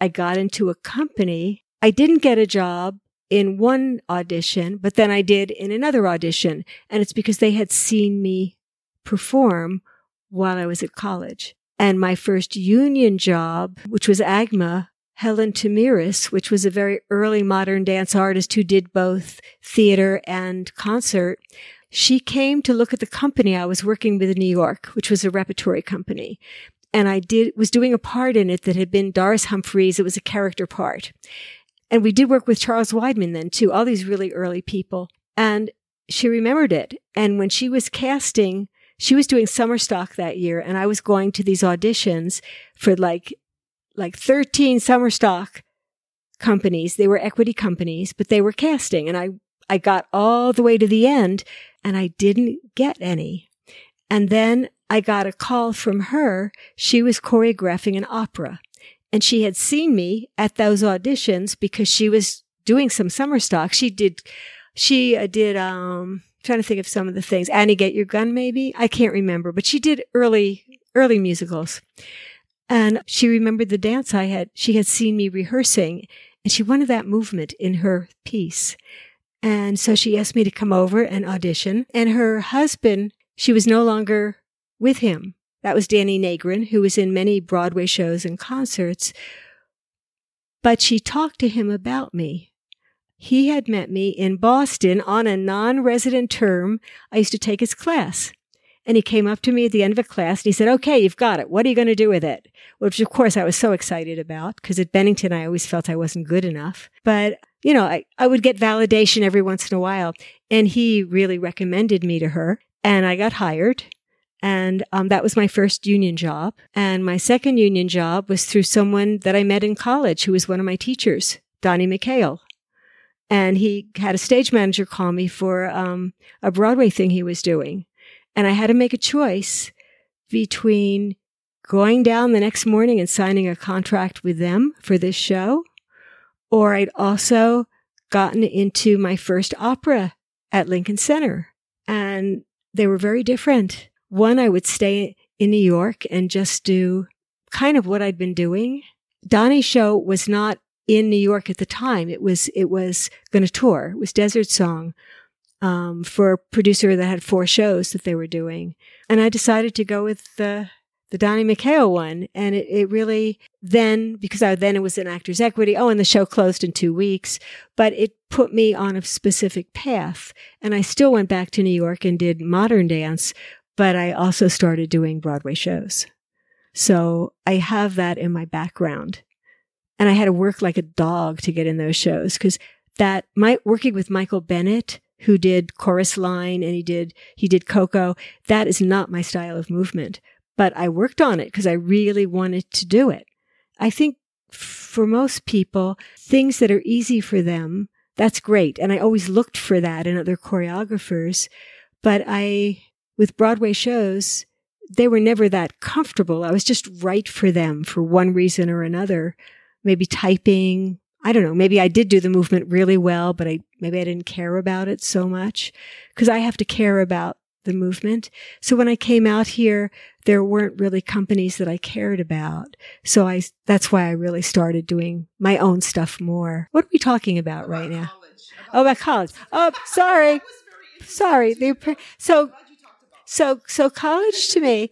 I got into a company. I didn't get a job in one audition, but then I did in another audition. And it's because they had seen me perform while I was at college. And my first union job, which was AGMA, Helen Tamiris, which was a very early modern dance artist who did both theater and concert. She came to look at the company I was working with in New York, which was a repertory company. And I did, was doing a part in it that had been Doris Humphreys. It was a character part. And we did work with Charles Weidman then too, all these really early people. And she remembered it. And when she was casting, she was doing summer stock that year and I was going to these auditions for like like 13 summer stock companies. They were equity companies, but they were casting. And I, I got all the way to the end and I didn't get any. And then I got a call from her. She was choreographing an opera and she had seen me at those auditions because she was doing some summer stock. She did, she uh, did, um, trying to think of some of the things. Annie, get your gun, maybe. I can't remember, but she did early, early musicals. And she remembered the dance I had, she had seen me rehearsing and she wanted that movement in her piece. And so she asked me to come over and audition. And her husband, she was no longer with him. That was Danny Nagrin, who was in many Broadway shows and concerts. But she talked to him about me. He had met me in Boston on a non resident term. I used to take his class. And he came up to me at the end of a class and he said, okay, you've got it. What are you going to do with it? Which of course I was so excited about because at Bennington, I always felt I wasn't good enough. But, you know, I, I would get validation every once in a while. And he really recommended me to her and I got hired. And um, that was my first union job. And my second union job was through someone that I met in college who was one of my teachers, Donnie McKayle. And he had a stage manager call me for um, a Broadway thing he was doing. And I had to make a choice between going down the next morning and signing a contract with them for this show, or I'd also gotten into my first opera at Lincoln Center. And they were very different. One, I would stay in New York and just do kind of what I'd been doing. Donnie's show was not in New York at the time. It was, it was going to tour. It was Desert Song um, for a producer that had four shows that they were doing. And I decided to go with the the Donnie McKayle one. And it, it really then, because I, then it was in actor's equity. Oh, and the show closed in two weeks, but it put me on a specific path. And I still went back to New York and did modern dance, but I also started doing Broadway shows. So I have that in my background. And I had to work like a dog to get in those shows because that my working with Michael Bennett, who did chorus line and he did, he did Coco. That is not my style of movement, but I worked on it because I really wanted to do it. I think for most people, things that are easy for them, that's great. And I always looked for that in other choreographers. But I, with Broadway shows, they were never that comfortable. I was just right for them for one reason or another. Maybe typing. I don't know. Maybe I did do the movement really well, but I, maybe I didn't care about it so much because I have to care about the movement. So when I came out here, there weren't really companies that I cared about. So I, that's why I really started doing my own stuff more. What are we talking about, right now? oh, about college. Oh, sorry. Sorry. They, so, so, so college to me,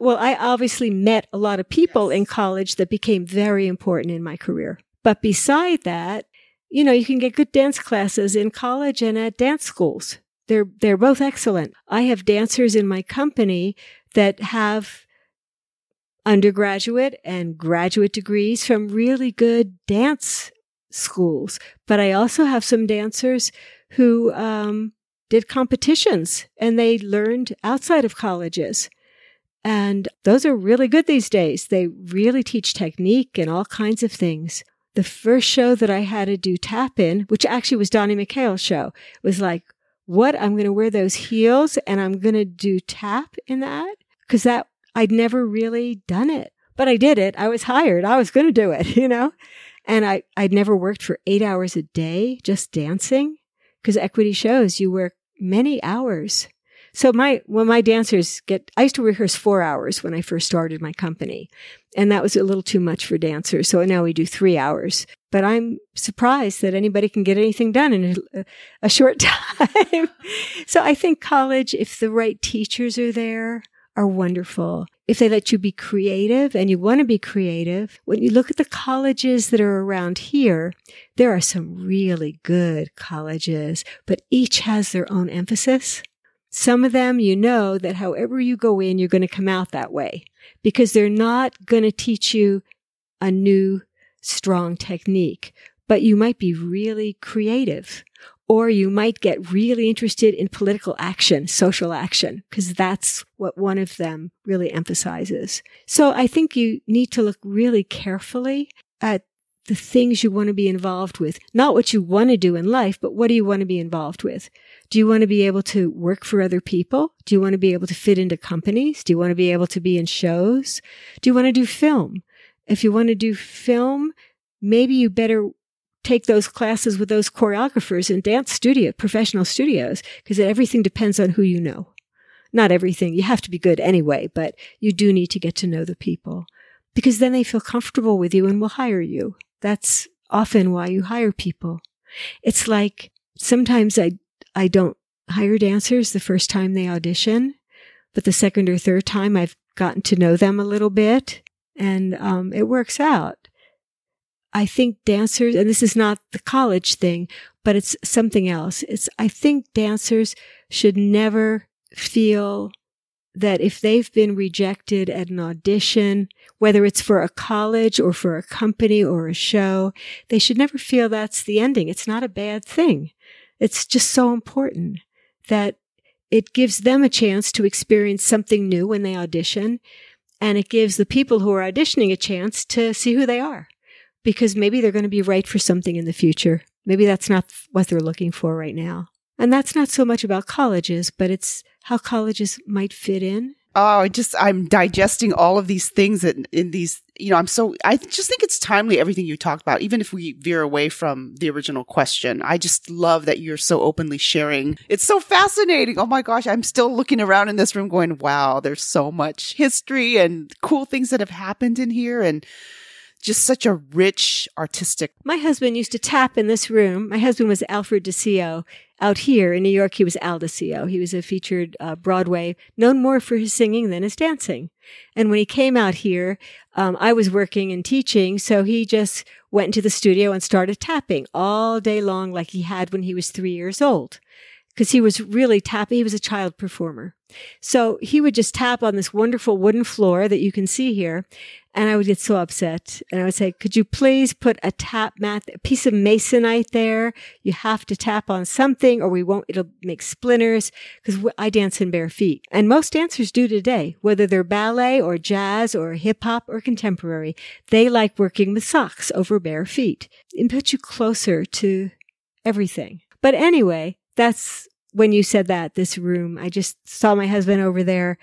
well, I obviously met a lot of people in college that became very important in my career. But beside that, you know, you can get good dance classes in college and at dance schools. They're, they're both excellent. I have dancers in my company that have undergraduate and graduate degrees from really good dance schools. But I also have some dancers who um, did competitions and they learned outside of colleges. And those are really good these days. They really teach technique and all kinds of things. The first show that I had to do tap in, which actually was Donnie McKayle's show, was like, what? I'm going to wear those heels and I'm going to do tap in that? Cause that I'd never really done it, but I did it. I was hired. I was going to do it, you know? And I, I'd never worked for eight hours a day just dancing because equity shows you work many hours. So my, when my dancers get, I used to rehearse four hours when I first started my company. And that was a little too much for dancers. So now we do three hours. But I'm surprised that anybody can get anything done in a, a short time. so I think college, if the right teachers are there, are wonderful. If they let you be creative and you want to be creative, when you look at the colleges that are around here, there are some really good colleges, but each has their own emphasis. Some of them, you know that however you go in, you're going to come out that way because they're not going to teach you a new strong technique, but you might be really creative or you might get really interested in political action, social action, because that's what one of them really emphasizes. So I think you need to look really carefully at the things you want to be involved with. Not what you want to do in life, but what do you want to be involved with? Do you want to be able to work for other people? Do you want to be able to fit into companies? Do you want to be able to be in shows? Do you want to do film? If you want to do film, maybe you better take those classes with those choreographers in dance studio, professional studios, because everything depends on who you know. Not everything. You have to be good anyway, but you do need to get to know the people because then they feel comfortable with you and will hire you. That's often why you hire people. It's like sometimes I, I don't hire dancers the first time they audition, but the second or third time I've gotten to know them a little bit and um, it works out. I think dancers, and this is not the college thing, but it's something else. It's, I think dancers should never feel that if they've been rejected at an audition, whether it's for a college or for a company or a show, they should never feel that's the ending. It's not a bad thing. It's just so important that it gives them a chance to experience something new when they audition. And it gives the people who are auditioning a chance to see who they are because maybe they're going to be right for something in the future. Maybe that's not what they're looking for right now. And that's not so much about colleges, but it's how colleges might fit in. Oh, I just I'm digesting all of these things in, in these. You know, I'm so I just think it's timely everything you talked about. Even if we veer away from the original question, I just love that you're so openly sharing. It's so fascinating. Oh my gosh, I'm still looking around in this room, going, "Wow, there's so much history and cool things that have happened in here." And just such a rich artistic. My husband used to tap in this room. My husband was Alfred Desio. Out here in New York, he was Al Desio. He was a featured uh, Broadway, known more for his singing than his dancing. And when he came out here, um, I was working and teaching, so he just went into the studio and started tapping all day long like he had when he was three years old because he was really tapping. He was a child performer. So he would just tap on this wonderful wooden floor that you can see here. And I would get so upset. And I would say, could you please put a tap mat, a piece of masonite there? You have to tap on something or we won't, it'll make splinters because I dance in bare feet. And most dancers do today, whether they're ballet or jazz or hip hop or contemporary. They like working with socks over bare feet. It puts you closer to everything. But anyway, that's when you said that, this room, I just saw my husband over there,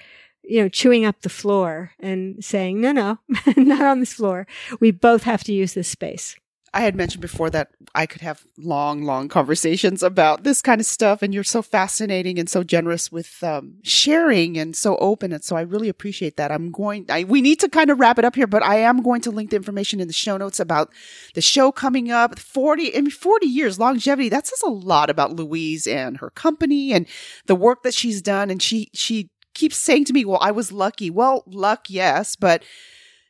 you know, chewing up the floor and saying, no, no, not on this floor. We both have to use this space. I had mentioned before that I could have long, long conversations about this kind of stuff, and you're so fascinating and so generous with um, sharing and so open, and so I really appreciate that. I'm going. I, we need to kind of wrap it up here, but I am going to link the information in the show notes about the show coming up. Forty, I mean, forty years longevity. That says a lot about Louise and her company and the work that she's done. And she she keeps saying to me, "Well, I was lucky." Well, luck, yes, but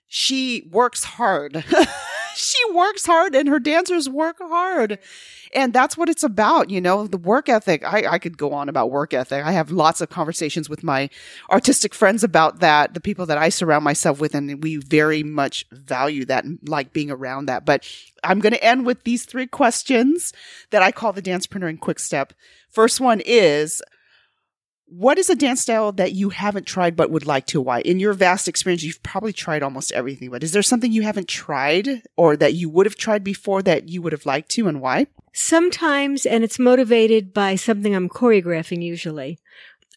she works hard. she works hard and her dancers work hard. And that's what it's about, you know, the work ethic. I, I could go on about work ethic. I have lots of conversations with my artistic friends about that, the people that I surround myself with, and we very much value that and like being around that. But I'm going to end with these three questions that I call the dancepreneur in quick step. First one is, what is a dance style that you haven't tried but would like to? Why? In your vast experience, you've probably tried almost everything, but is there something you haven't tried or that you would have tried before that you would have liked to and why? Sometimes, and it's motivated by something I'm choreographing usually.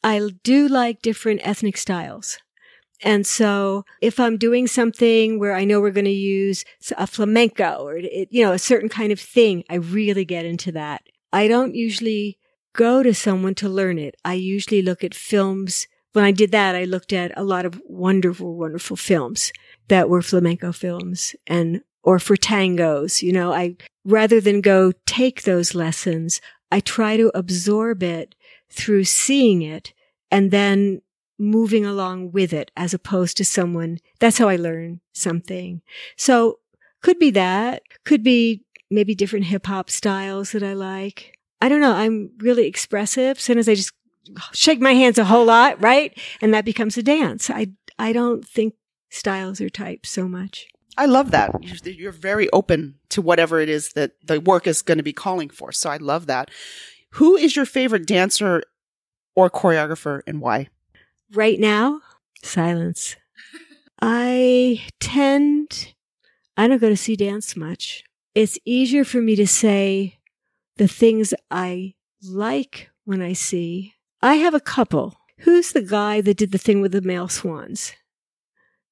I do like different ethnic styles. And so if I'm doing something where I know we're going to use a flamenco or, you know, a certain kind of thing, I really get into that. I don't usually go to someone to learn it. I usually look at films. When I did that, I looked at a lot of wonderful, wonderful films that were flamenco films and, or for tangos. You know, I, rather than go take those lessons, I try to absorb it through seeing it and then moving along with it as opposed to someone. That's how I learn something. So could be that, could be maybe different hip hop styles that I like. I don't know. I'm really expressive. Sometimes I just shake my hands a whole lot, right? And that becomes a dance. I, I don't think styles or types so much. I love that. You're very open to whatever it is that the work is going to be calling for. So I love that. Who is your favorite dancer or choreographer and why? Right now, silence. I tend, I don't go to see dance much. It's easier for me to say the things I like when I see. I have a couple. Who's the guy that did the thing with the male swans?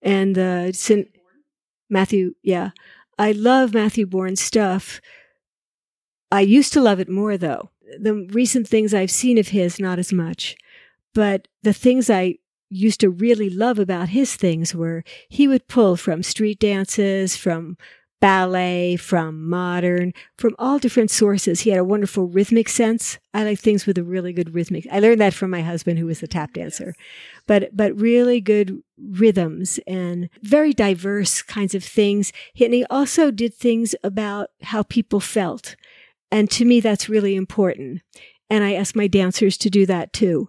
And uh, Matthew, yeah. I love Matthew Bourne's stuff. I used to love it more though. The recent things I've seen of his, not as much. But the things I used to really love about his things were he would pull from street dances, from ballet, from modern, from all different sources. He had a wonderful rhythmic sense. I like things with a really good rhythmic. I learned that from my husband who was a tap dancer. But but really good rhythms and very diverse kinds of things. And he also did things about how people felt. And to me that's really important. And I ask my dancers to do that too.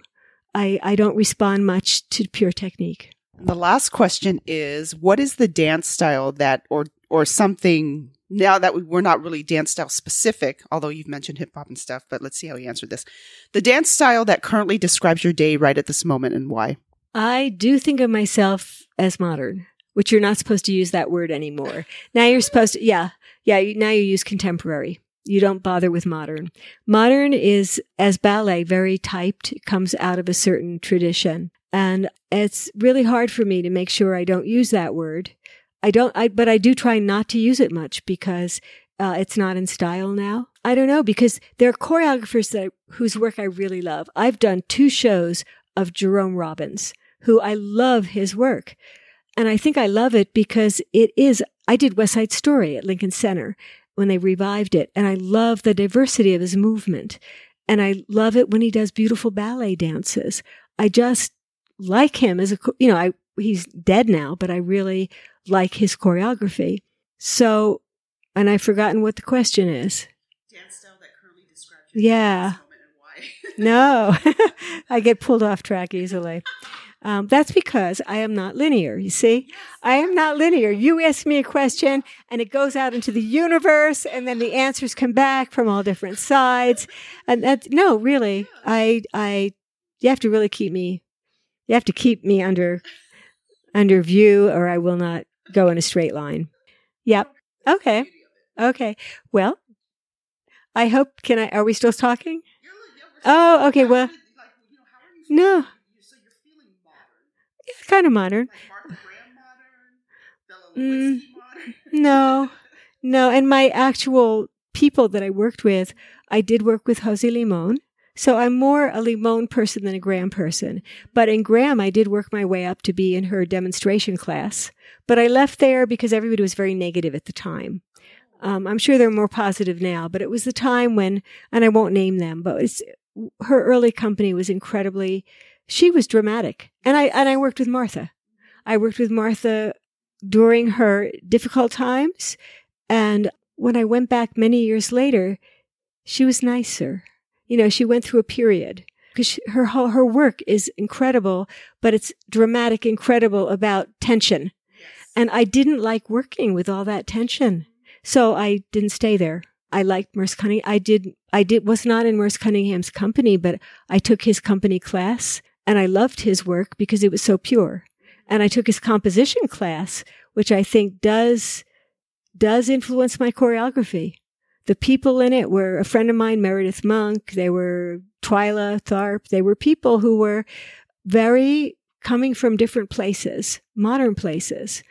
I, I don't respond much to pure technique. The last question is what is the dance style that or or something now that we're not really dance style specific, although you've mentioned hip hop and stuff, but let's see how he answered this. The dance style that currently describes your day right at this moment and why? I do think of myself as modern, which you're not supposed to use that word anymore. Now you're supposed to, yeah, yeah, now you use contemporary. You don't bother with modern. Modern is, as ballet, very typed. It comes out of a certain tradition. And it's really hard for me to make sure I don't use that word I don't, I, but I do try not to use it much because uh, it's not in style now. I don't know because there are choreographers that whose work I really love. I've done two shows of Jerome Robbins, who I love his work. And I think I love it because it is, I did West Side Story at Lincoln Center when they revived it. And I love the diversity of his movement. And I love it when he does beautiful ballet dances. I just like him as a, you know, I, he's dead now, but I really like his choreography. So, and I've forgotten what the question is. Dance style that currently describes yeah. no, I get pulled off track easily. Um, that's because I am not linear. You see, I am not linear. You ask me a question and it goes out into the universe and then the answers come back from all different sides. And that, no, really, I, I, you have to really keep me, you have to keep me under, under view or I will not go in a straight line. Yep. Okay. Okay. Well, I hope, can I, are we still talking? Oh, okay. Well, no. It's kind of modern. Mm, no, no. And my actual people that I worked with, I did work with Jose Limon. So I'm more a Limon person than a Graham person. But in Graham, I did work my way up to be in her demonstration class. But I left there because everybody was very negative at the time. Um, I'm sure they're more positive now, but it was the time when, and I won't name them, but it's, her early company was incredibly, she was dramatic. And I, and I worked with Martha. I worked with Martha during her difficult times. And when I went back many years later, she was nicer. You know, she went through a period because her whole, her work is incredible, but it's dramatic, incredible about tension. And I didn't like working with all that tension. So I didn't stay there. I liked Merce Cunningham. I did, I did, was not in Merce Cunningham's company, but I took his company class and I loved his work because it was so pure. And I took his composition class, which I think does, does influence my choreography. The people in it were a friend of mine, Meredith Monk. They were Twyla Tharp. They were people who were very coming from different places, modern places.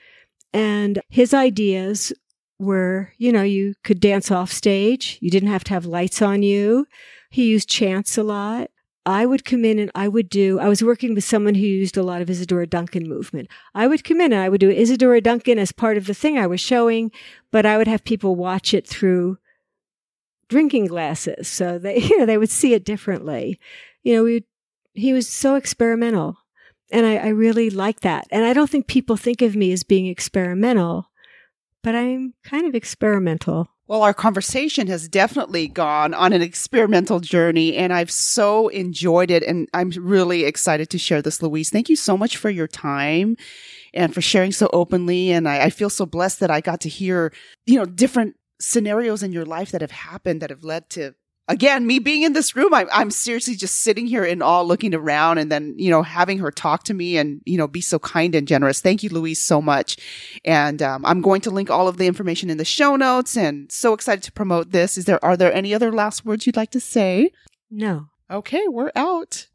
And his ideas were, you know, you could dance off stage. You didn't have to have lights on you. He used chants a lot. I would come in and I would do, I was working with someone who used a lot of Isadora Duncan movement. I would come in and I would do Isadora Duncan as part of the thing I was showing, but I would have people watch it through drinking glasses. So they, you know, they would see it differently. You know, we, he was so experimental and I, I really like that. And I don't think people think of me as being experimental but I'm kind of experimental. Well, our conversation has definitely gone on an experimental journey, and I've so enjoyed it. And I'm really excited to share this, Louise. Thank you so much for your time and for sharing so openly. And I, I feel so blessed that I got to hear, you know, different scenarios in your life that have happened that have led to again, me being in this room, I'm, I'm seriously just sitting here in awe, looking around and then, you know, having her talk to me and, you know, be so kind and generous. Thank you, Louise, so much. And, um, I'm going to link all of the information in the show notes and so excited to promote this. Is there, are there any other last words you'd like to say? No. Okay, we're out.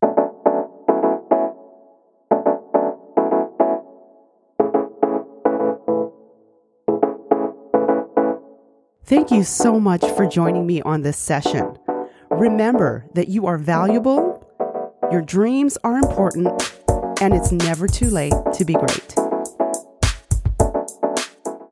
Thank you so much for joining me on this session. Remember that you are valuable, your dreams are important, and it's never too late to be great.